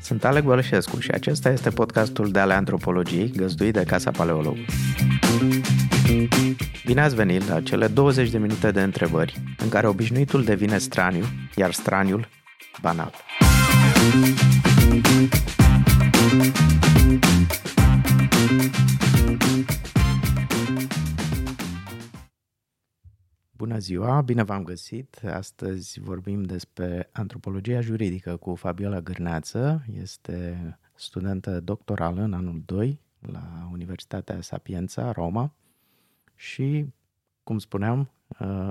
Sunt Alec Bălășescu și acesta este podcastul de ale antropologiei găzduit de Casa Paleolog. Bine ați venit la cele 20 de minute de întrebări în care obișnuitul devine straniu, iar straniul banal. Bună ziua, bine v-am găsit. Astăzi vorbim despre antropologia juridică cu Fabiola Gârneață. Este studentă doctorală în anul 2 la Universitatea Sapienza, Roma și, cum spuneam, uh,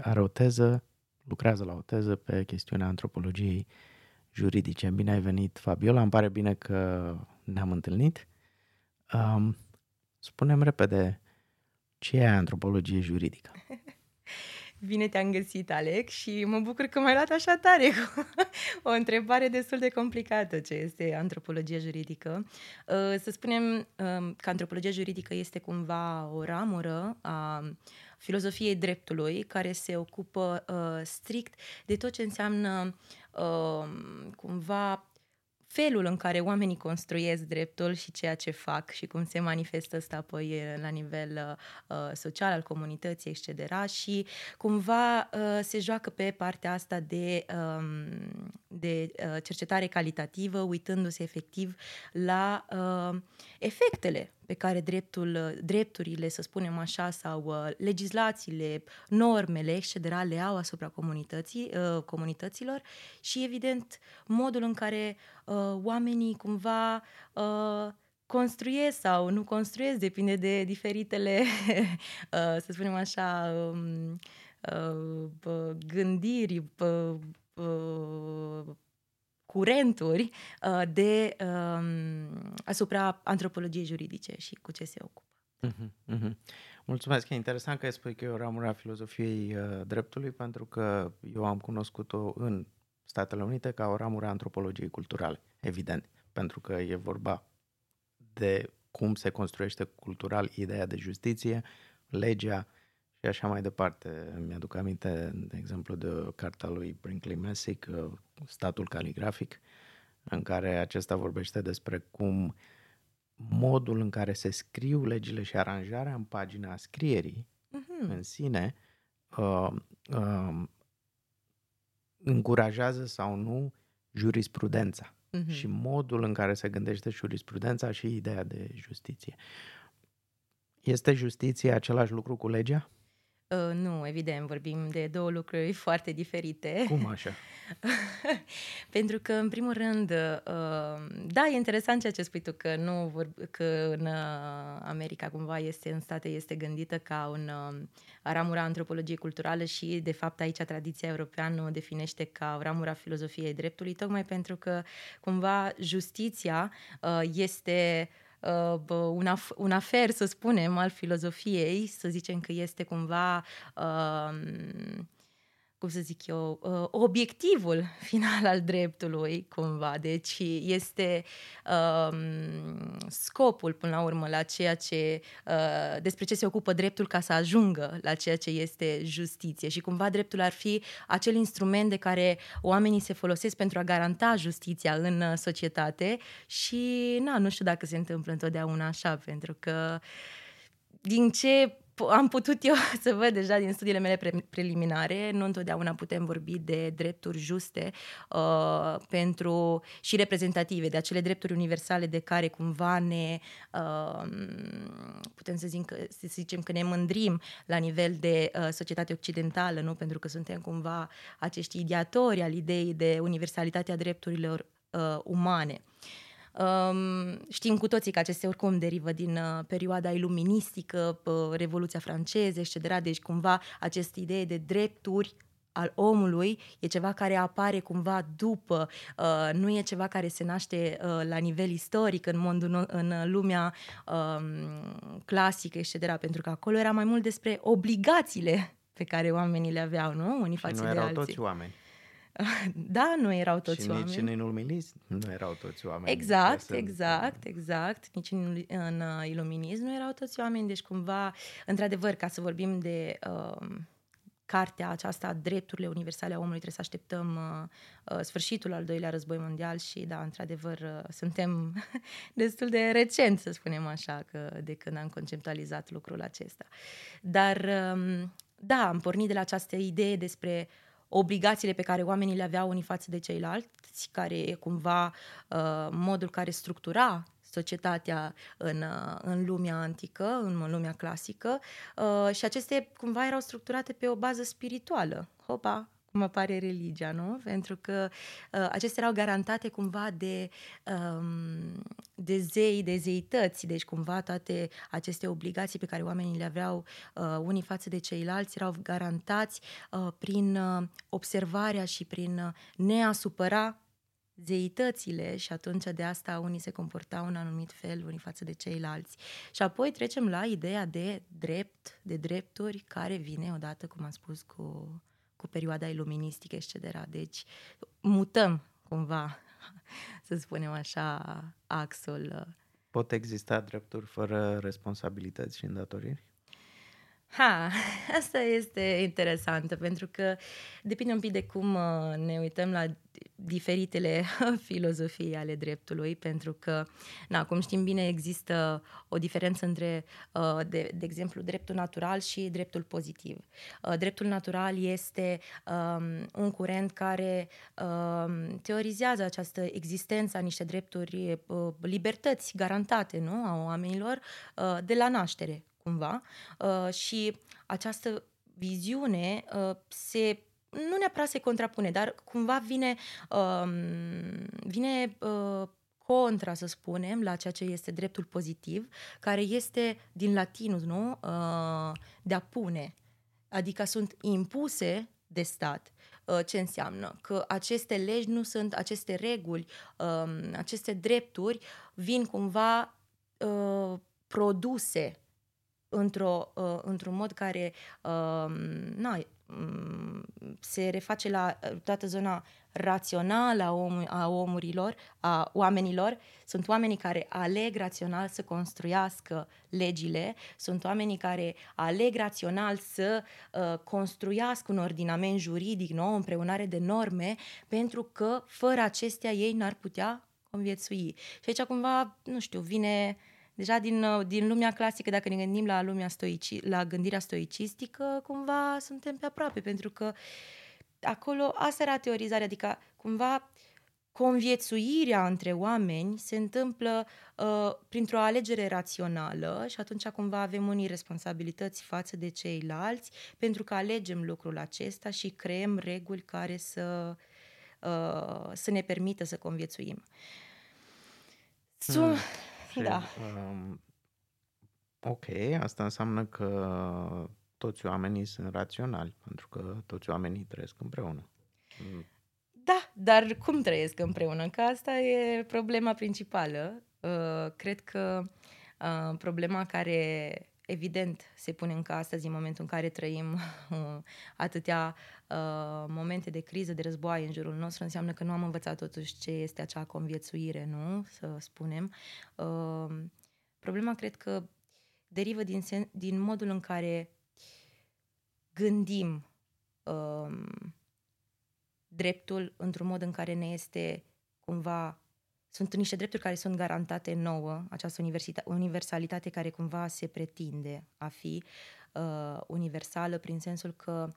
are o teză, lucrează la o teză pe chestiunea antropologiei juridice. Bine ai venit, Fabiola, îmi pare bine că ne-am întâlnit. Um, spunem repede, ce e antropologie juridică? Bine te-am găsit, Alex, și mă bucur că m-ai luat așa tare cu o întrebare destul de complicată, ce este antropologia juridică. Uh, să spunem um, că antropologia juridică este cumva o ramură a filozofiei dreptului care se ocupă uh, strict de tot ce înseamnă um, cumva felul în care oamenii construiesc dreptul și ceea ce fac și cum se manifestă asta apoi la nivel uh, social al comunității, etc. Și cumva uh, se joacă pe partea asta de, um, de uh, cercetare calitativă, uitându-se efectiv la uh, efectele pe care dreptul, drepturile, să spunem așa, sau uh, legislațiile, normele, etc., le au asupra comunității, uh, comunităților și, evident, modul în care uh, oamenii cumva uh, construiesc sau nu construiesc, depinde de diferitele, uh, să spunem așa, um, uh, gândiri, uh, uh, curenturi uh, de um, asupra antropologiei juridice și cu ce se ocupă. Uh-huh, uh-huh. Mulțumesc, e interesant că spui că e o ramură a filozofiei uh, dreptului, pentru că eu am cunoscut-o în Statele Unite ca o ramură a antropologiei culturale, evident, pentru că e vorba de cum se construiește cultural ideea de justiție, legea și așa mai departe. Mi-aduc aminte, de exemplu, de o carta lui Brinkley Messick, uh, Statul caligrafic, în care acesta vorbește despre cum modul în care se scriu legile și aranjarea în pagina scrierii uh-huh. în sine uh, uh, încurajează sau nu jurisprudența uh-huh. și modul în care se gândește jurisprudența și ideea de justiție. Este justiție același lucru cu legea? Uh, nu, evident, vorbim de două lucruri foarte diferite. Cum așa? Pentru că, în primul rând, uh, da, e interesant ceea ce spui tu, că, nu vor, că în uh, America, cumva, este, în state, este gândită ca un uh, ramura antropologiei culturale și, de fapt, aici tradiția europeană o definește ca ramura filozofiei dreptului, tocmai pentru că, cumva, justiția uh, este uh, un, af- un afer, să spunem, al filozofiei, să zicem că este cumva uh, cum să zic eu, uh, obiectivul final al dreptului, cumva. Deci este um, scopul, până la urmă, la ceea ce, uh, despre ce se ocupă dreptul ca să ajungă la ceea ce este justiție. Și cumva dreptul ar fi acel instrument de care oamenii se folosesc pentru a garanta justiția în uh, societate și, na, nu știu dacă se întâmplă întotdeauna așa, pentru că din ce am putut eu să văd deja din studiile mele pre- preliminare, nu întotdeauna putem vorbi de drepturi juste uh, pentru și reprezentative, de acele drepturi universale de care cumva ne uh, putem să, zic, să zicem că ne mândrim la nivel de uh, societate occidentală, nu pentru că suntem cumva acești ideatori al ideii de universalitatea drepturilor uh, umane. Uh, Um, știm cu toții că acestea oricum derivă din uh, perioada iluministică, uh, Revoluția franceză, etc. Deci cumva această idee de drepturi al omului e ceva care apare cumva după, uh, nu e ceva care se naște uh, la nivel istoric în, mondul, în lumea uh, clasică, etc. Pentru că acolo era mai mult despre obligațiile pe care oamenii le aveau, nu? Unii față nu de erau alții. toți oameni. Da, nu erau toți și oameni. nici în iluminism nu erau toți oameni. Exact, exact, exact. Nici în, în iluminism nu erau toți oameni, deci cumva, într-adevăr, ca să vorbim de uh, cartea aceasta, Drepturile Universale a Omului, trebuie să așteptăm uh, uh, sfârșitul al doilea război mondial și, da, într-adevăr, uh, suntem destul de recent, să spunem așa, că de când am conceptualizat lucrul acesta. Dar, um, da, am pornit de la această idee despre obligațiile pe care oamenii le aveau unii față de ceilalți, care e cumva uh, modul care structura societatea în, uh, în lumea antică, în lumea clasică uh, și aceste cumva erau structurate pe o bază spirituală. Hopa, cum apare religia, nu? Pentru că uh, acestea erau garantate cumva de, um, de zei, de zeități, deci cumva toate aceste obligații pe care oamenii le aveau uh, unii față de ceilalți erau garantați uh, prin uh, observarea și prin uh, neasupăra zeitățile și atunci de asta unii se comportau în anumit fel unii față de ceilalți. Și apoi trecem la ideea de drept, de drepturi, care vine odată, cum am spus, cu, cu perioada iluministică, etc. Deci mutăm cumva, să spunem așa, axul. Pot exista drepturi fără responsabilități și îndatoriri? Ha, asta este interesantă pentru că depinde un pic de cum uh, ne uităm la diferitele filozofii ale dreptului, pentru că, na, cum știm bine, există o diferență între, uh, de, de exemplu, dreptul natural și dreptul pozitiv. Uh, dreptul natural este um, un curent care um, teorizează această existență a niște drepturi, libertăți garantate nu, a oamenilor de la naștere cumva, uh, și această viziune uh, se nu neapărat se contrapune, dar cumva vine, uh, vine uh, contra, să spunem, la ceea ce este dreptul pozitiv, care este din latinul, nu? Uh, de a pune. Adică sunt impuse de stat. Uh, ce înseamnă? Că aceste legi nu sunt, aceste reguli, uh, aceste drepturi vin cumva uh, produse într-o, uh, într-un mod care uh, na, um, se reface la uh, toată zona rațională a, om, a omurilor, a oamenilor. Sunt oamenii care aleg rațional să construiască legile, sunt oamenii care aleg rațional să uh, construiască un ordinament juridic nou, o împreunare de norme, pentru că fără acestea ei n-ar putea conviețui. Și aici cumva, nu știu, vine uh, Deja din, uh, din lumea clasică, dacă ne gândim la lumea stoici, la gândirea stoicistică, cumva suntem pe aproape, pentru că acolo asta era teorizarea, adică cumva conviețuirea între oameni se întâmplă uh, printr-o alegere rațională și atunci cumva avem unii responsabilități față de ceilalți pentru că alegem lucrul acesta și creăm reguli care să, uh, să ne permită să conviețuim. Hmm. Și, da. Um, ok, asta înseamnă că toți oamenii sunt raționali, pentru că toți oamenii trăiesc împreună. Mm. Da, dar cum trăiesc împreună? Că asta e problema principală. Uh, cred că uh, problema care evident se pune încă astăzi în momentul în care trăim uh, atâtea uh, momente de criză, de războaie în jurul nostru, înseamnă că nu am învățat totuși ce este acea conviețuire, nu? Să spunem. Uh, problema cred că derivă din, sen- din modul în care gândim uh, dreptul într-un mod în care ne este cumva sunt niște drepturi care sunt garantate nouă, această universalitate care cumva se pretinde a fi uh, universală prin sensul că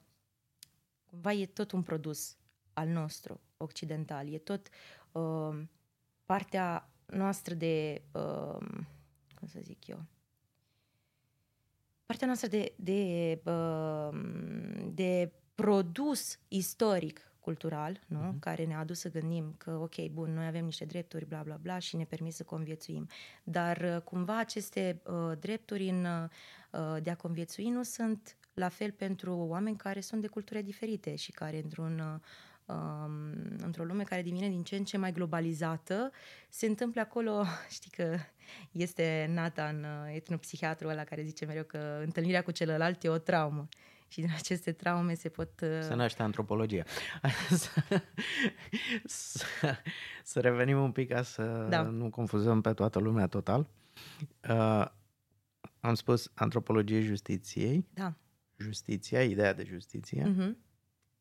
cumva e tot un produs al nostru occidental, e tot uh, partea noastră de, uh, cum să zic eu, partea noastră de, de, uh, de produs istoric cultural, nu? Uh-huh. care ne-a adus să gândim că, ok, bun, noi avem niște drepturi, bla, bla, bla, și ne permit să conviețuim. Dar uh, cumva aceste uh, drepturi în, uh, de a conviețui nu sunt la fel pentru oameni care sunt de culturi diferite și care într-un uh, um, într-o lume care devine din ce în ce mai globalizată, se întâmplă acolo, știi că este Nathan, uh, etnopsihiatrul ăla care zice mereu că întâlnirea cu celălalt e o traumă și din aceste traume se pot... Uh, se naște antropologia. să, să, să revenim un pic ca să da. nu confuzăm pe toată lumea total. Uh, am spus antropologie justiției. Da. justiția, ideea de justiție, Mhm.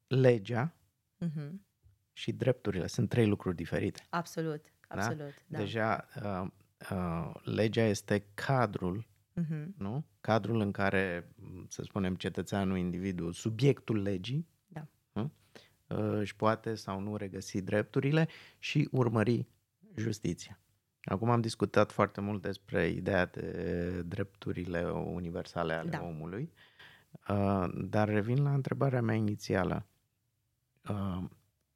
legea Mhm. și drepturile. Sunt trei lucruri diferite. Absolut, absolut. Da. Deja uh, uh, legea este cadrul, Mhm. nu? Cadrul în care, m, să spunem, cetățeanul, individul, subiectul legii, Da. nu? Uh, își poate sau nu regăsi drepturile și urmări justiția. Acum am discutat foarte mult despre ideea de drepturile universale ale Da. omului, uh, dar revin la întrebarea mea inițială. Uh,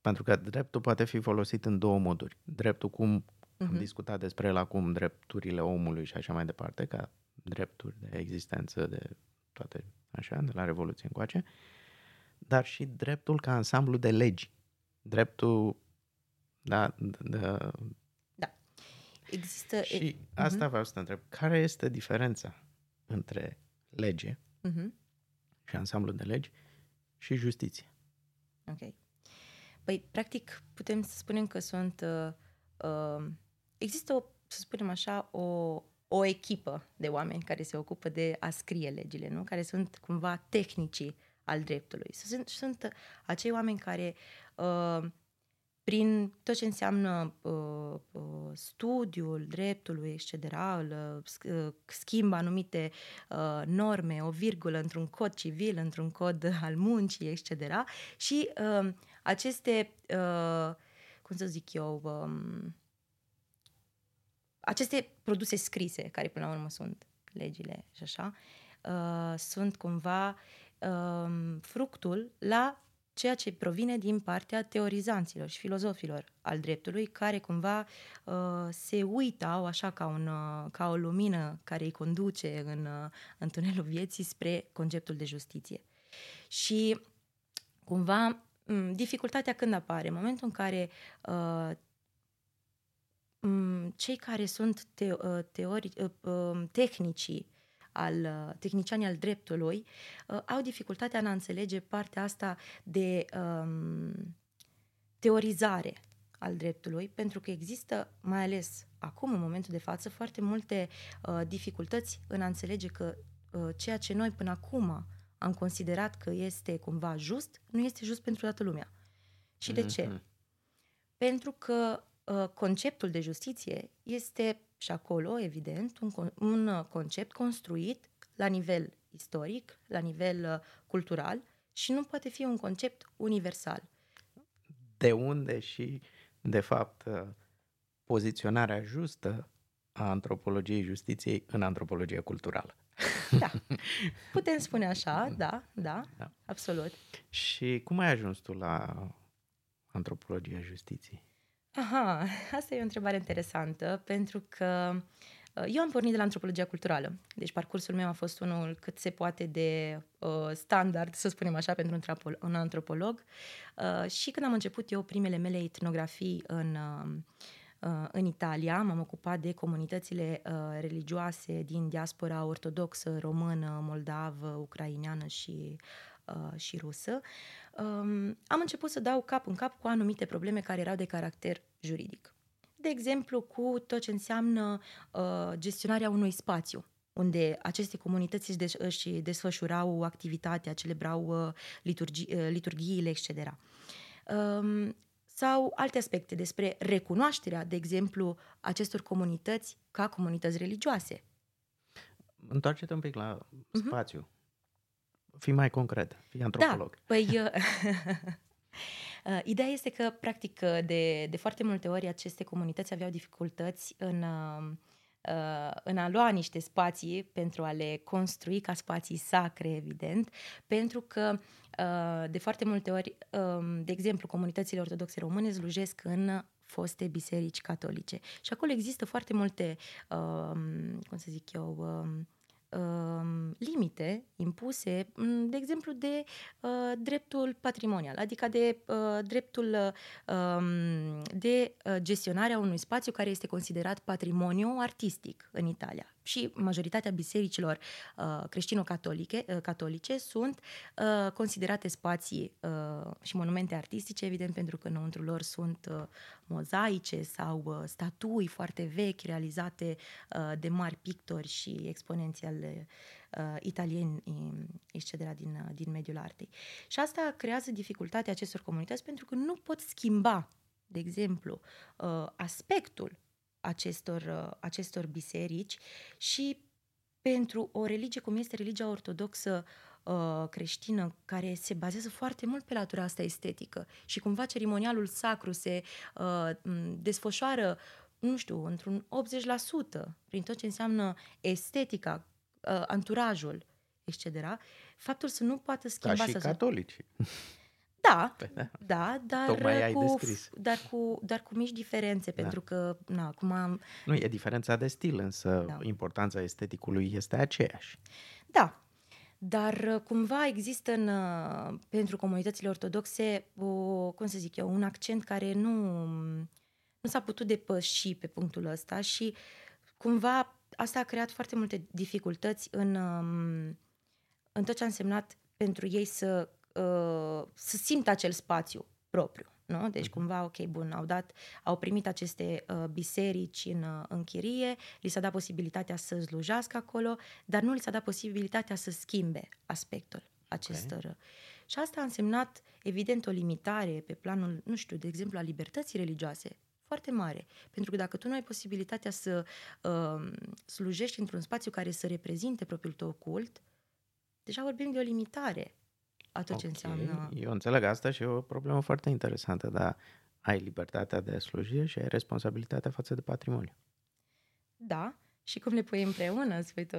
pentru că dreptul poate fi folosit în două moduri. Dreptul cum am Mhm. discutat despre el acum, drepturile omului și așa mai departe, ca drepturi de existență, de toate așa, de la Revoluție încoace, dar și dreptul ca ansamblu de legi. Dreptul, da, de, Există... e- și asta vreau să te întreb. Care este diferența între lege Mhm. și ansamblu de legi și justiție? Ok. Păi, practic, putem să spunem că sunt... Uh, uh, există, o, să spunem așa, o, o echipă de oameni care se ocupă de a scrie legile, nu? Care sunt cumva tehnicii al dreptului. Sunt, sunt acei oameni care, uh, prin tot ce înseamnă uh, uh, studiul dreptului, etc., îl, uh, schimbă anumite uh, norme, o virgulă într-un cod civil, într-un cod al muncii, etc., și uh, aceste, uh, cum să zic eu, um, aceste produse scrise, care până la urmă sunt legile și așa, uh, sunt cumva um, fructul la ceea ce provine din partea teorizanților și filozofilor al dreptului, care cumva uh, se uitau așa ca, un, uh, ca o lumină care îi conduce în, uh, în tunelul vieții spre conceptul de justiție. Și cumva m, dificultatea când apare? În momentul în care uh, m, cei care sunt te, uh, teori, uh, uh, tehnicii al uh, tehnicianii al dreptului uh, au dificultatea în a înțelege partea asta de um, teorizare al dreptului, pentru că există, mai ales acum, în momentul de față, foarte multe uh, dificultăți în a înțelege că uh, ceea ce noi până acum am considerat că este cumva just, nu este just pentru toată lumea. Și de ce? Mhm. Pentru că uh, conceptul de justiție este și acolo, evident, un, con- un uh, concept construit la nivel istoric, la nivel uh, cultural și nu poate fi un concept universal. De unde și, de fapt, uh, poziționarea justă a antropologiei justiției în antropologia culturală. Da, putem spune așa, da, da, Da. absolut. Și cum ai ajuns tu la antropologia justiției? Aha, asta e o întrebare interesantă, pentru că uh, eu am pornit de la antropologia culturală. Deci parcursul meu a fost unul cât se poate de uh, standard, să spunem așa, pentru un, trapo- un antropolog. Uh, și când am început eu primele mele etnografii în, uh, uh, în Italia, m-am ocupat de comunitățile uh, religioase din diaspora ortodoxă, română, moldavă, ucraineană și, uh, și rusă. Um, am început să dau cap în cap cu anumite probleme care erau de caracter juridic. De exemplu, cu tot ce înseamnă uh, gestionarea unui spațiu unde aceste comunități își, des- își desfășurau activitatea, celebrau uh, liturgi- uh, liturghiile, etc. Um, sau alte aspecte despre recunoașterea, de exemplu, acestor comunități ca comunități religioase. Întoarce-te un pic la Mhm. spațiu. Fii mai concret, fii antropolog. Da, păi... uh, uh, Ideea este că, practic, uh, de, de foarte multe ori aceste comunități aveau dificultăți în, uh, uh, în a lua niște spații pentru a le construi ca spații sacre, evident, pentru că uh, de foarte multe ori, um, de exemplu, comunitățile ortodoxe române slujesc în foste biserici catolice. Și acolo există foarte multe, um, cum să zic eu, um, um, limite impuse, m, de exemplu, de uh, dreptul patrimonial, adică de uh, dreptul uh, um, de uh, gestionarea unui spațiu care este considerat patrimoniu artistic în Italia. Și majoritatea bisericilor uh, creștino-catolice uh, catolice sunt uh, considerate spații uh, și monumente artistice, evident, pentru că înăuntru lor sunt uh, mozaice sau uh, statui foarte vechi realizate uh, de mari pictori și exponenți ale uh, italieni, etc., din, uh, din mediul artei. Și asta creează dificultatea acestor comunități pentru că nu pot schimba, de exemplu, uh, aspectul acestor, uh, acestor biserici și pentru o religie cum este religia ortodoxă uh, creștină, care se bazează foarte mult pe latura asta estetică și cumva cerimonialul sacru se uh, desfășoară, nu știu, într-un 80% prin tot ce înseamnă estetica, uh, anturajul, etc., faptul să nu poată schimba... Ca și să catolici. Da, păi, da, da, dar, Tocmai ai cu, descris. dar, cu, dar cu mici diferențe, da. pentru că, na, acum am... Nu, e diferența de stil, însă da. importanța esteticului este aceeași. Da, dar uh, cumva există în, uh, pentru comunitățile ortodoxe o, cum să zic eu, un accent care nu, nu s-a putut depăși pe punctul ăsta și cumva asta a creat foarte multe dificultăți în, um, în tot ce a însemnat pentru ei să uh, să simtă acel spațiu propriu. Nu? Deci mhm. cumva, ok, bun, au dat, au primit aceste uh, biserici în, uh, în chirie, li s-a dat posibilitatea să slujească acolo, dar nu li s-a dat posibilitatea să schimbe aspectul acestor. Okay. Și asta a însemnat, evident, o limitare pe planul, nu știu, de exemplu, a libertății religioase, foarte mare. Pentru că dacă tu nu ai posibilitatea să uh, slujești într-un spațiu care să reprezinte propriul tău cult, deja vorbim de o limitare a tot okay. ce înseamnă... Eu înțeleg asta și e o problemă foarte interesantă, dar ai libertatea de slujire și ai responsabilitatea față de patrimoniu. Da, și cum le pui împreună, spui tu.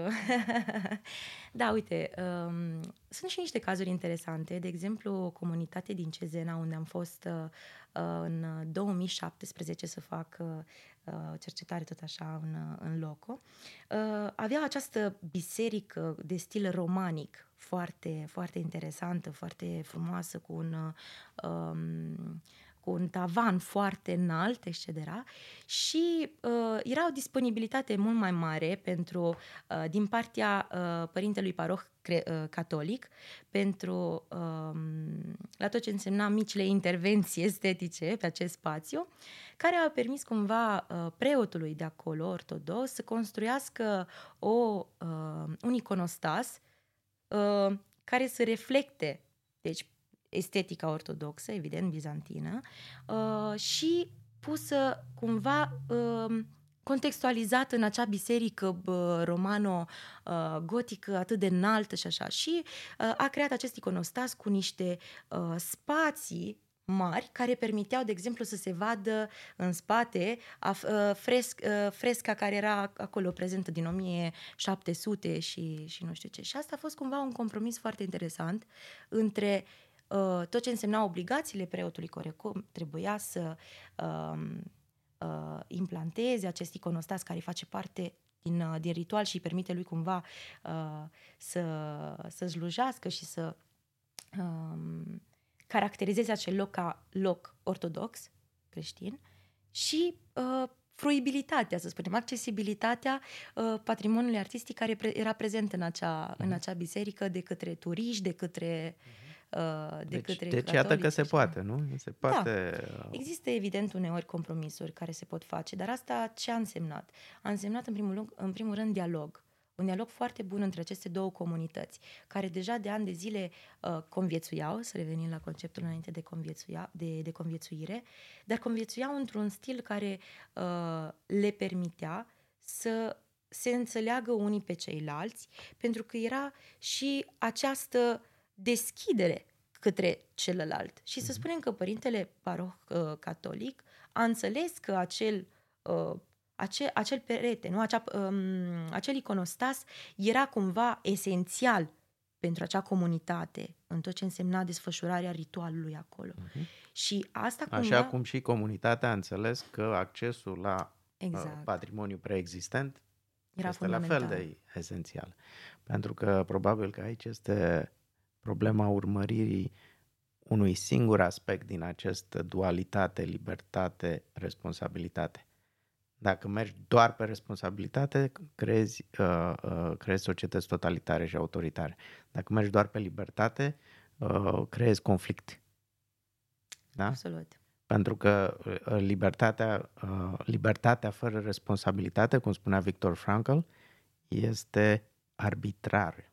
da, uite, um, sunt și niște cazuri interesante. De exemplu, o comunitate din Cezena, unde am fost uh, în 2017 să fac uh, cercetare tot așa în, în loco, uh, avea această biserică de stil romanic, foarte, foarte interesantă, foarte frumoasă, cu un, um, cu un tavan foarte înalt, etc. Și uh, era o disponibilitate mult mai mare pentru, uh, din partea uh, părintelui paroh cre- uh, catolic pentru uh, la tot ce însemna micile intervenții estetice pe acest spațiu, care a permis cumva uh, preotului de acolo, ortodox, să construiască o, uh, un iconostas uh, care să reflecte deci, estetica ortodoxă, evident, bizantină, uh, și pusă cumva uh, contextualizat în acea biserică romano-gotică atât de înaltă și așa. Și uh, a creat acest iconostas cu niște uh, spații mari care permiteau, de exemplu, să se vadă în spate a, uh, fresc, uh, fresca care era acolo prezentă din 1700 și, și nu știu ce. Și asta a fost cumva un compromis foarte interesant între uh, tot ce însemna obligațiile preotului care trebuia să uh, uh, implanteze acest iconostas care face parte din, uh, din ritual și îi permite lui cumva uh, să, să slujească și să uh, caracterizeze acel loc ca loc ortodox, creștin, și uh, fruibilitatea, să spunem, accesibilitatea uh, patrimoniului artistic care pre- era prezent în acea, uh-huh. în mhm. acea biserică de către turiști, de către uh-huh Uh, de deci, către Deci iată că se poate, nu? Se da. poate... Da. Există evident uneori compromisuri care se pot face, dar asta ce a însemnat? A însemnat în primul, rând, în primul rând dialog. Un dialog foarte bun între aceste două comunități, care deja de ani de zile uh, conviețuiau, să revenim la conceptul înainte de, conviețuia, de, de conviețuire, dar conviețuiau într-un stil care uh, le permitea să se înțeleagă unii pe ceilalți, pentru că era și această deschidere către celălalt. Și să mhm. spunem că părintele paroh uh, catolic a înțeles că acel, uh, acel, acel perete, nu? Acea, um, acel iconostas era cumva esențial pentru acea comunitate, în tot ce însemna desfășurarea ritualului acolo. Uh-huh. Și asta cumva... Așa cum și comunitatea a înțeles că accesul la uh, exact. uh, patrimoniu preexistent era este la fel de esențial. Pentru că probabil că aici este problema urmăririi unui singur aspect din această dualitate, libertate, responsabilitate. Dacă mergi doar pe responsabilitate, creezi, uh, uh, creezi societăți totalitare și autoritare. Dacă mergi doar pe libertate, uh, creezi conflict. Da? Absolut. Pentru că uh, libertatea, uh, libertatea fără responsabilitate, cum spunea Victor Frankl, este arbitrar.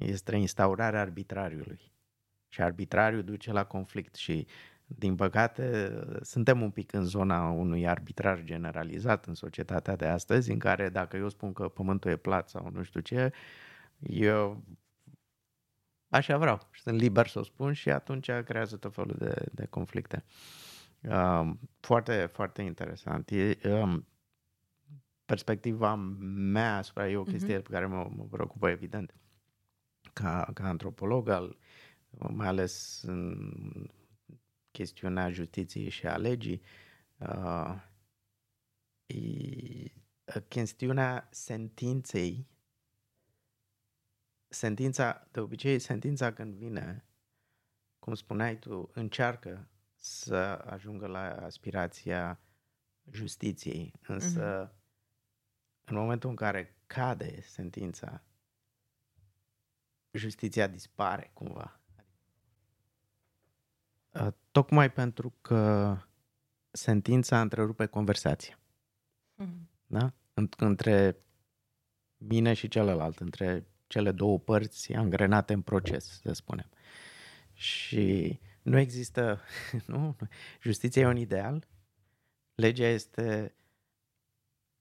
Este instaurarea arbitrariului. Și arbitrariul duce la conflict și din păcate, suntem un pic în zona unui arbitrar generalizat în societatea de astăzi, în care dacă eu spun că pământul e plat sau nu știu ce, eu așa vreau și sunt liber să o spun și atunci creează tot felul de, de conflicte. Um, foarte, foarte interesant. E, um, perspectiva mea asupra e o chestie uh-huh. pe care mă, mă preocupă evident ca, ca antropolog al mai ales în chestiunea justiției și a legii, uh, e chestiunea sentinței. Sentința, de obicei, sentința când vine, cum spuneai tu, încearcă să ajungă la aspirația justiției, însă mm-hmm. în momentul în care cade sentința, justiția dispare cumva. Uh, tocmai pentru că sentința întrerupe conversația. Mm. Da? Între mine și celălalt, între cele două părți angrenate în proces, să spunem. Și nu există, nu, justiția e un ideal, legea este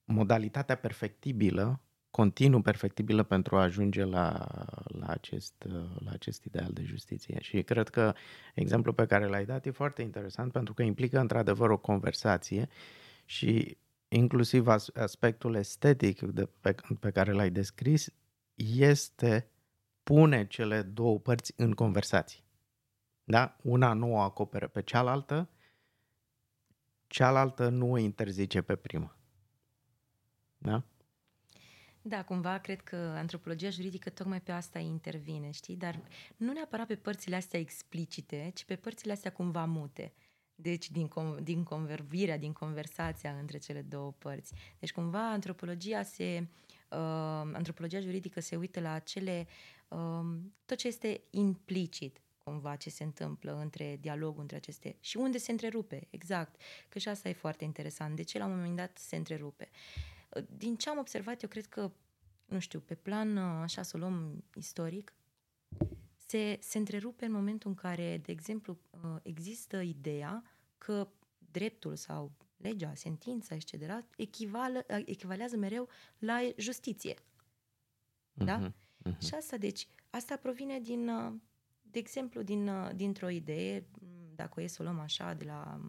modalitatea perfectibilă continuu perfectibilă pentru a ajunge la, la, acest, la acest ideal de justiție. Și cred că exemplul pe care l-ai dat e foarte interesant pentru că implică într-adevăr o conversație și inclusiv aspectul estetic de, pe, pe care l-ai descris este pune cele două părți în conversație. Da? Una nu o acoperă pe cealaltă, cealaltă nu o interzice pe prima. Da? Da, cumva cred că antropologia juridică tocmai pe asta intervine, știi? Dar nu neapărat pe părțile astea explicite, ci pe părțile astea cumva mute. Deci din, din convervirea, din conversația între cele două părți. Deci cumva antropologia se... Uh, antropologia juridică se uită la acele... Uh, tot ce este implicit, cumva ce se întâmplă între dialogul între aceste și unde se întrerupe, exact. Că și asta e foarte interesant. De ce la un moment dat se întrerupe? Uh, din ce am observat, eu cred că, nu știu, pe plan, așa să o luăm istoric, se, se întrerupe în momentul în care, de exemplu, există ideea că dreptul sau legea, sentința, etc., echivală, echivalează mereu la justiție. Da? Uh-huh, uh-huh. Și asta, deci, asta provine din, de exemplu, din, dintr-o idee, dacă o e să o luăm așa, de la,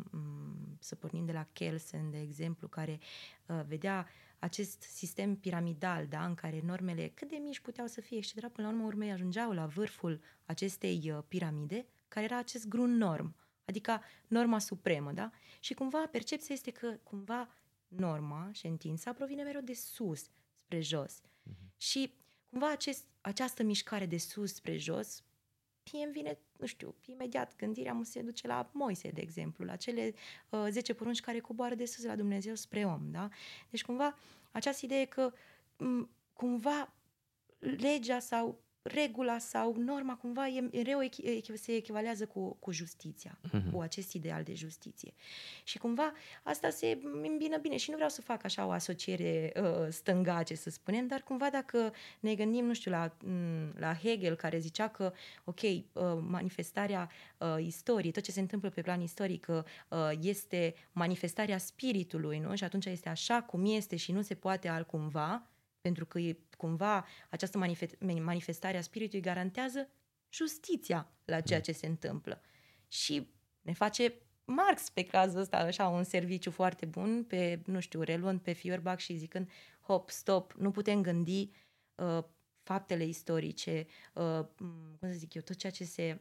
să pornim de la Kelsen, de exemplu, care uh, vedea acest sistem piramidal, da, în care normele cât de mici puteau să fie, etc., până la urmă urmei ajungeau la vârful acestei uh, piramide, care era acest grun norm, adică norma supremă, da? Și cumva percepția este că cumva norma, știința, provine mereu de sus spre jos. Uh-huh. Și cumva acest, această mișcare de sus spre jos mie îmi vine, nu știu, imediat gândirea mu se duce la Moise, de exemplu, la cele uh, 10 porunci care coboară de sus la Dumnezeu spre om, da? Deci cumva această idee că m- cumva legea sau regula sau norma cumva e, mereu se echivalează cu, cu justiția, uh-huh. cu acest ideal de justiție. Și cumva asta se îmbină bine și nu vreau să fac așa o asociere uh, stângace, să spunem, dar cumva dacă ne gândim, nu știu, la, mm, la Hegel care zicea că, ok, uh, manifestarea uh, istoriei, tot ce se întâmplă pe plan istoric uh, este manifestarea spiritului, nu? Și atunci este așa cum este și nu se poate altcumva, pentru că e cumva această manifestare a spiritului garantează justiția la ceea mm. ce se întâmplă. Și ne face Marx pe cazul ăsta așa un serviciu foarte bun, pe, nu știu, reluând pe Feuerbach și zicând hop, stop, nu putem gândi uh, faptele istorice, uh, cum să zic eu, tot ceea ce se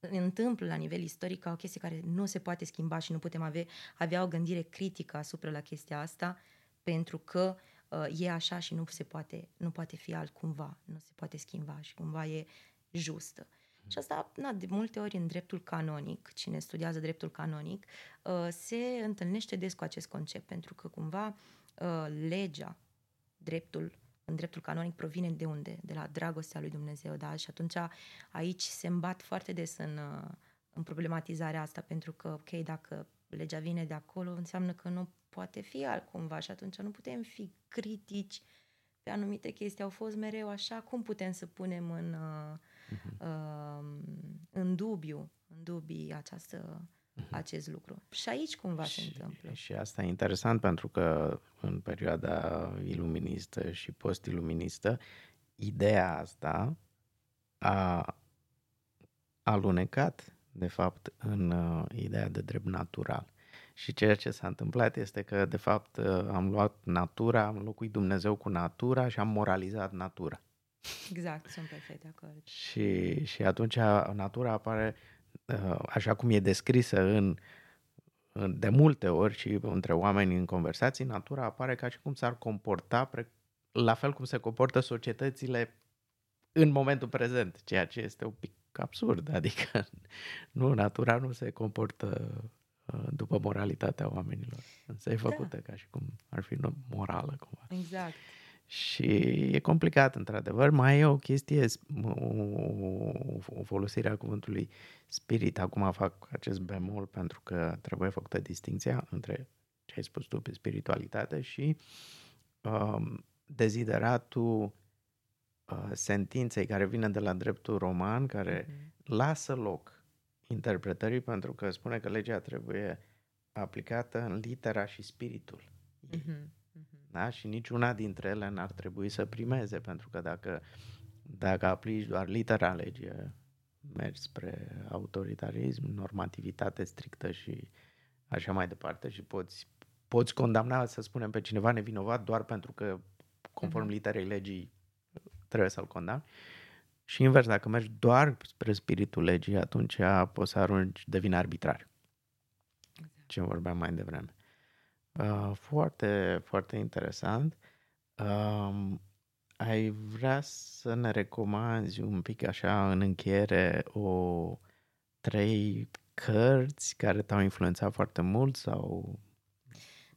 întâmplă la nivel istoric ca o chestie care nu se poate schimba și nu putem avea, avea o gândire critică asupra la chestia asta pentru că uh, e așa și nu se poate, nu poate fi altcumva, nu se poate schimba și cumva e justă. Și asta, na, de multe ori în dreptul canonic, cine studiază dreptul canonic, uh, se întâlnește des cu acest concept, pentru că cumva uh, legea, dreptul, în dreptul canonic provine de unde? De la dragostea lui Dumnezeu, da? Și atunci aici se îmbat foarte des în, uh, în problematizarea asta, pentru că, ok, dacă legea vine de acolo, înseamnă că nu poate fi altcumva și atunci nu putem fi critici pe anumite chestii. Au fost mereu așa, cum putem să punem în, uh-huh. uh, în dubiu, în dubii această, uh-huh. acest lucru. Și aici cumva și, se întâmplă. Și asta e interesant pentru că în perioada iluministă și post-iluministă, ideea asta a alunecat, de fapt, în uh, ideea de drept natural. Și ceea ce s-a întâmplat este că, de fapt, uh, am luat natura, am locuit Dumnezeu cu natura și am moralizat natura. Exact, sunt perfect de acord. Și, și atunci natura apare uh, așa cum e descrisă în, de multe ori și între oameni în conversații, natura apare ca și cum s-ar comporta la fel cum se comportă societățile în momentul prezent, ceea ce este un pic absurd, adică nu, natura nu se comportă uh, după moralitatea oamenilor. Însă e da. făcută da. ca și cum ar fi morală cumva. Exact. Și e complicat, într-adevăr. Mai e o chestie, o, o folosire a cuvântului spirit. Acum fac acest bemol pentru că trebuie făcută distinția între ce ai spus tu pe spiritualitate și um, dezideratul uh, sentinței care vine de la dreptul roman, care mm-hmm. lasă loc interpretării pentru că spune că legea trebuie aplicată în litera și spiritul. Mm-hmm. Da? Și niciuna dintre ele n-ar trebui să primeze, pentru că dacă, dacă aplici doar litera legii, mergi spre autoritarism, normativitate strictă și așa mai departe și poți, poți condamna, să spunem, pe cineva nevinovat doar pentru că, conform uh-huh. literei legii, trebuie să-l condamni. Și invers, dacă mergi doar spre spiritul legii, atunci poți să arunci, devine arbitrar. Exact. Ce vorbeam mai devreme. Uh, foarte, foarte interesant. Um, ai vrea să ne recomanzi un pic așa în încheiere o trei cărți care te-au influențat foarte mult sau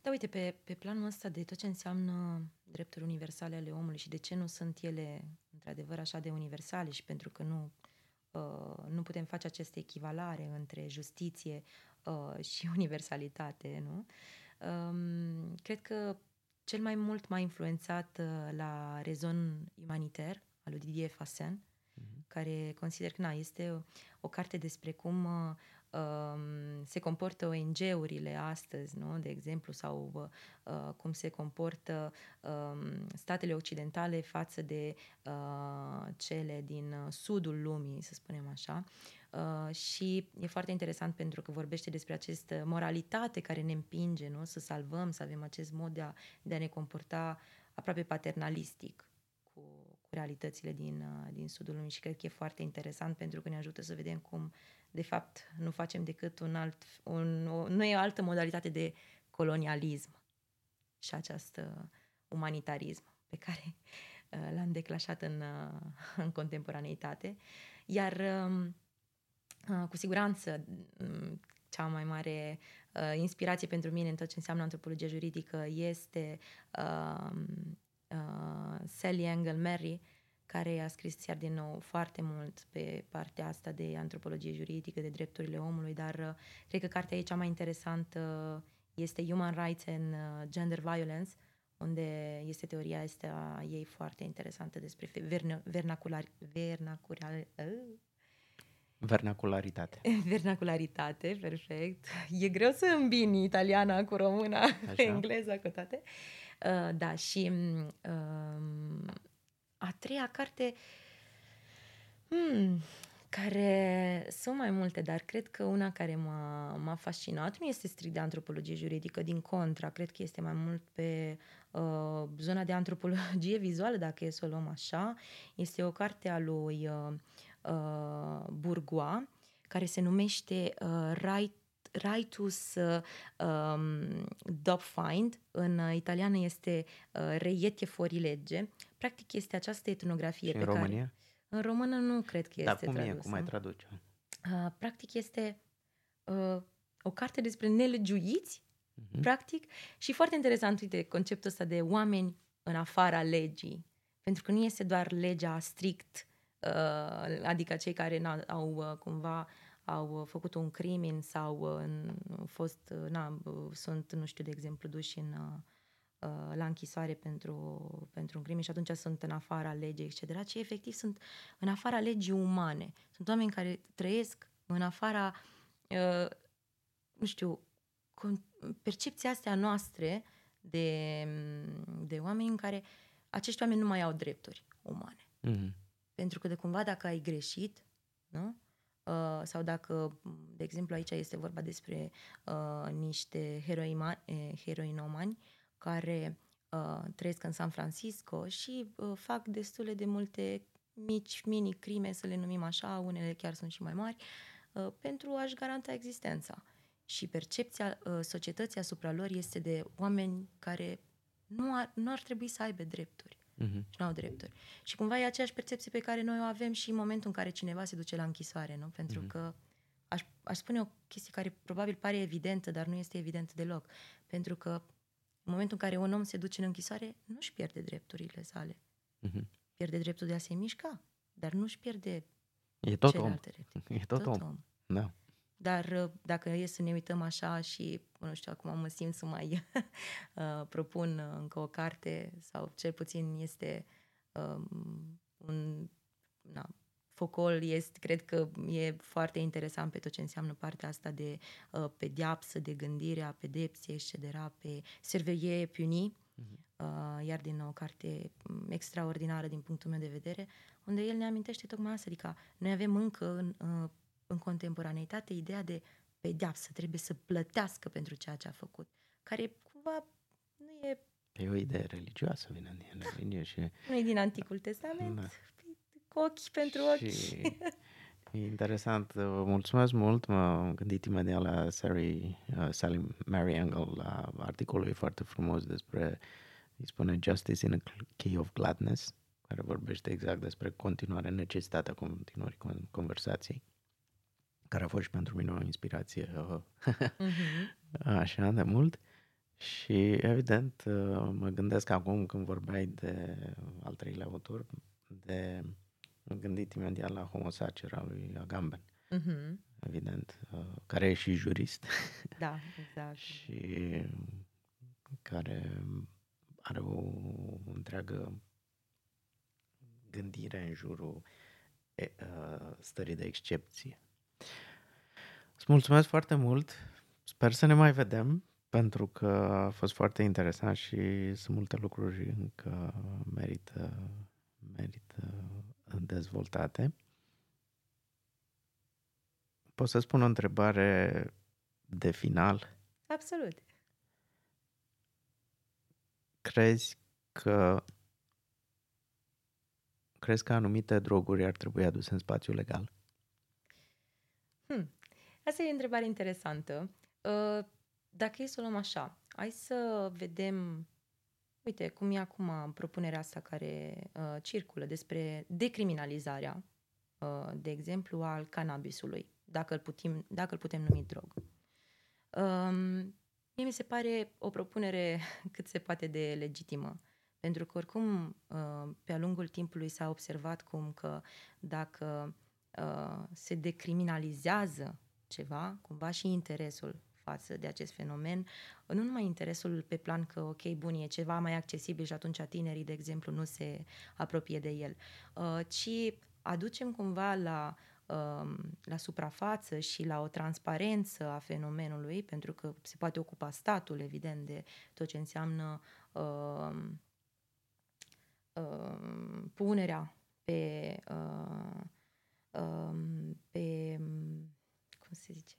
da, uite, pe, pe planul ăsta de tot ce înseamnă drepturi universale ale omului și de ce nu sunt ele într-adevăr așa de universale și pentru că nu, uh, nu putem face această echivalare între justiție uh, și universalitate, nu? Um, cred că cel mai mult m-a influențat uh, la Rezon Humanitaire al lui Didier Fassin, uh-huh. care consider că na, este o carte despre cum uh, um, se comportă ONG-urile astăzi, nu? de exemplu, sau uh, cum se comportă um, statele occidentale față de uh, cele din uh, sudul lumii, să spunem așa. Uh, și e foarte interesant pentru că vorbește despre această moralitate care ne împinge nu? să salvăm, să avem acest mod de a, de a ne comporta aproape paternalistic cu, cu realitățile din, uh, din sudul lumii și cred că e foarte interesant pentru că ne ajută să vedem cum de fapt nu facem decât un alt, un, o, nu e o altă modalitate de colonialism și această umanitarism pe care uh, l-am declașat în, uh, în contemporaneitate. Iar uh, Uh, cu siguranță mm, cea mai mare uh, inspirație pentru mine în tot ce înseamnă antropologie juridică este uh, uh, Sally Engel Mary, care a scris iar din nou foarte mult pe partea asta de antropologie juridică, de drepturile omului, dar uh, cred că cartea ei cea mai interesantă este Human Rights and uh, Gender Violence, unde este teoria este a ei foarte interesantă despre vernacular, vernacular, uh, Vernacularitate. Vernacularitate, perfect. E greu să îmbini italiana cu româna, Așa. engleza cu toate. Uh, da, și uh, a treia carte, hmm, care sunt mai multe, dar cred că una care m-a, m-a fascinat nu este strict de antropologie juridică, din contra, cred că este mai mult pe uh, zona de antropologie vizuală, dacă e să o luăm așa. Este o carte a lui uh, uh, Bourgois, care se numește uh, Right Rightus uh, um, Dop Find, în uh, italiană este uh, Reietie fuori legge. Practic este această etnografie Și pe în România? În română nu cred că Dar este cum tradusă. e? Cum mai traduce? Uh, practic este uh, o carte despre nelegiuiți, Mhm. practic, și foarte interesant, uite, conceptul ăsta de oameni în afara legii. Pentru că nu este doar legea strict, uh, adică cei care n- au uh, cumva au uh, făcut un crimin sau uh, n- fost, uh, na, uh, sunt, nu știu, de exemplu, duși în, uh, uh, la închisoare pentru, pentru un crimin și atunci sunt în afara legii, etc., ci efectiv sunt în afara legii umane. Sunt oameni care trăiesc în afara, uh, nu știu, con- percepția astea noastre de, de oameni în care acești oameni nu mai au drepturi umane. Mhm. Pentru că de cumva dacă ai greșit, nu? Uh, sau dacă, de exemplu, aici este vorba despre uh, niște heroima, eh, heroinomani care uh, trăiesc în San Francisco și uh, fac destule de multe mici mini crime, să le numim așa, unele chiar sunt și mai mari, uh, pentru a-și garanta existența. Și percepția uh, societății asupra lor este de oameni care nu ar, nu ar trebui să aibă drepturi Mhm. și nu au drepturi. Și cumva e aceeași percepție pe care noi o avem și în momentul în care cineva se duce la închisoare, nu? Pentru Mhm. că aș, aș spune o chestie care probabil pare evidentă, dar nu este evidentă deloc. Pentru că în momentul în care un om se duce în închisoare, nu își pierde drepturile sale. Mhm. Pierde dreptul de a se mișca, dar nu își pierde E tot om. celelalte drepturi. E tot, om. om. Da. Dar uh, dacă e să ne uităm așa și, nu știu, acum mă simt să mai uh, propun uh, încă o carte sau cel puțin este um, un na, focol, este, cred că e foarte interesant pe tot ce înseamnă partea asta de uh, pediapsă, de gândire a pedepsei, etc., pe surveiller puni, uh, iar din nou o carte mm, extraordinară din punctul meu de vedere, unde el ne amintește tocmai asta, adică noi avem încă în, uh, în contemporaneitate ideea de pedeapsă, trebuie să plătească pentru ceea ce a făcut, care cumva nu e, E o idee religioasă, vine din religie și... nu e din Anticul Testament, Da. cu ochi pentru ochi. Și e interesant, vă mulțumesc mult, m-am gândit imediat la Sally, uh, Sally Mary Engel, la articolul ei foarte frumos despre, îi spune Justice in a Key of Gladness, care vorbește exact despre continuarea, necesitatea continuării con- conversației, care a fost și pentru mine o inspirație uh, Mhm. așa de mult. Și evident uh, mă gândesc acum când vorbeai de al treilea autor, de am gândit imediat la Homo Sacer al lui Agamben, Mhm. evident, uh, care e și jurist Da, exact. și care are o întreagă gândire în jurul e, uh, stării de excepție. Îți mulțumesc foarte mult, sper să ne mai vedem, pentru că a fost foarte interesant și sunt multe lucruri încă merită, merită dezvoltate. Pot să spun o întrebare de final? Absolut. Crezi că crezi că anumite droguri ar trebui aduse în spațiu legal? Hmm. Asta e o întrebare interesantă. Uh, Dacă e să o luăm așa, hai să vedem, uite, cum e acum propunerea asta care uh, circulă despre decriminalizarea, uh, de exemplu, al cannabisului, dacă îl putem, dacă îl putem numi drog. Um, mie mi se pare o propunere cât se poate de legitimă. Pentru că, oricum, uh, pe-a lungul timpului s-a observat cum că dacă uh, se decriminalizează ceva, cumva și interesul față de acest fenomen, nu numai interesul pe plan că, ok, bun, e ceva mai accesibil și atunci tinerii, de exemplu, nu se apropie de el, uh, ci aducem cumva la, uh, la suprafață și la o transparență a fenomenului, pentru că se poate ocupa statul, evident, de tot ce înseamnă uh, uh, punerea pe, uh, um, pe, cum se zice,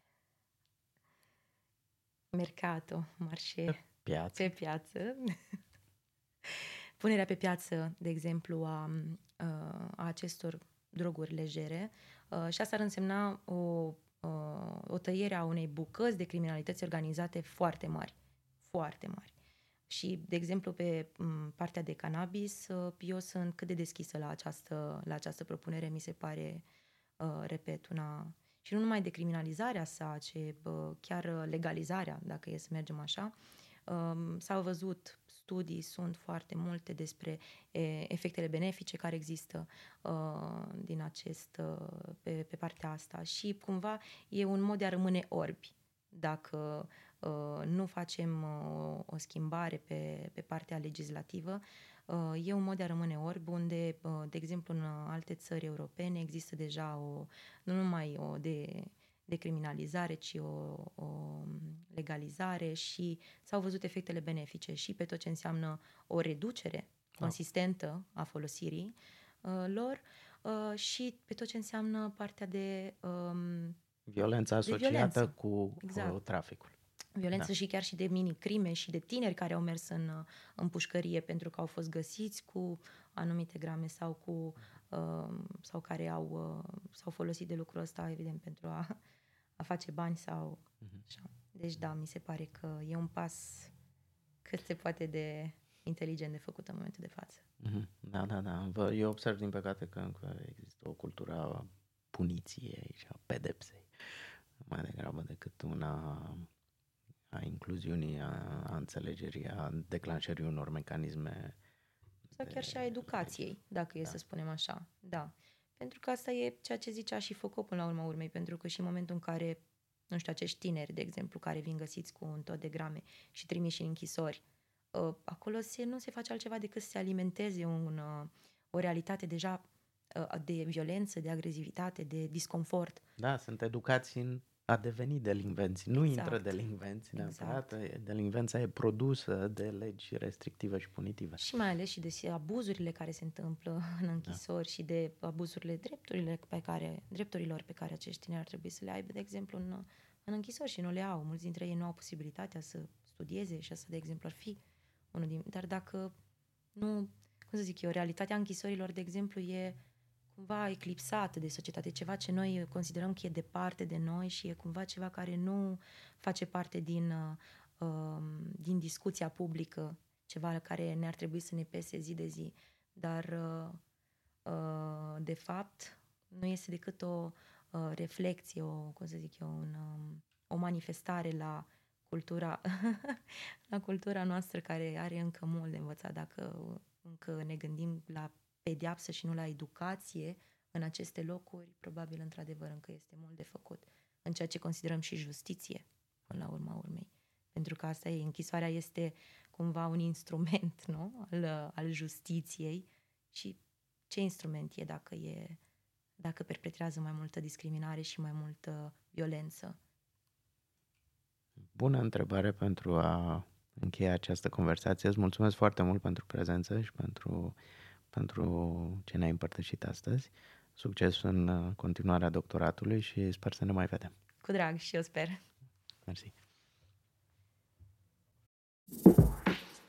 mercato, marșe, Piață? pe piață. Punerea pe piață, de exemplu, a, a acestor droguri legere uh, și asta ar însemna o, uh, o tăiere a unei bucăți de criminalități organizate foarte mari. Foarte mari. Și, de exemplu, pe partea de cannabis, eu sunt cât de deschisă la această, la această propunere, mi se pare, repet, una și nu numai decriminalizarea sa, ci chiar legalizarea, dacă e să mergem așa. S-au văzut studii, sunt foarte multe despre efectele benefice care există din acest, pe, pe partea asta și cumva e un mod de a rămâne orbi dacă nu facem o schimbare pe, pe partea legislativă, e un mod de a rămâne orb unde, de exemplu, în alte țări europene există deja o, nu numai o de decriminalizare, ci o, o legalizare și s-au văzut efectele benefice și pe tot ce înseamnă o reducere da. consistentă a folosirii uh, lor uh, și pe tot ce înseamnă partea de um, violența asociată de violență. cu exact. traficul violență da. și chiar și de mini-crime și de tineri care au mers în, în pușcărie pentru că au fost găsiți cu anumite grame sau cu uh, sau care au uh, s-au folosit de lucrul ăsta evident pentru a, a face bani sau uh-huh. așa. Deci da, mi se pare că e un pas cât se poate de inteligent de făcut în momentul de față. Uh-huh. Da, da, da. Eu observ din păcate că încă există o cultură a puniției și a pedepsei mai degrabă decât una a incluziunii, a, a înțelegerii, a declanșării unor mecanisme. Sau chiar și a educației, dacă e da. să spunem așa. Da. Pentru că asta e ceea ce zicea și Foucault până la urma urmei, pentru că și în momentul în care, nu știu, acești tineri, de exemplu, care vin găsiți cu un tot de grame și trimiși în închisori, ă, acolo se, nu se face altceva decât să se alimenteze un, ă, o realitate deja ă, de violență, de agresivitate, de disconfort. Da, sunt educați în a deveni delinvenți. Nu exact. intră delinvenți neapărat. Exact. Delinvența e produsă de legi restrictive și punitive. Și mai ales și de abuzurile care se întâmplă în închisori da. și de abuzurile drepturile pe care, drepturilor pe care acești tineri ar trebui să le aibă, de exemplu, în, în închisori și nu le au. Mulți dintre ei nu au posibilitatea să studieze și asta, de exemplu, ar fi unul din... Dar dacă nu, cum să zic eu, realitatea închisorilor, de exemplu, e cumva eclipsată de societate, ceva ce noi considerăm că e departe de noi și e cumva ceva care nu face parte din, uh, um, din discuția publică, ceva care ne-ar trebui să ne pese zi de zi. Dar, uh, uh, de fapt, nu este decât o uh, reflexie, o, cum să zic eu, un, um, o manifestare la cultura, la cultura noastră care are încă mult de învățat dacă încă ne gândim la pedeapsă și nu la educație în aceste locuri, probabil într-adevăr încă este mult de făcut în ceea ce considerăm și justiție până la urma urmei. Pentru că asta e, închisoarea este cumva un instrument nu? al, al justiției și ce instrument e dacă e dacă perpetrează mai multă discriminare și mai multă violență? Bună întrebare pentru a încheia această conversație. Îți mulțumesc foarte mult pentru prezență și pentru pentru ce ne-ai împărtășit astăzi. Succes în uh, continuarea doctoratului și sper să ne mai vedem. Cu drag și eu sper. Mersi.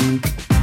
thank you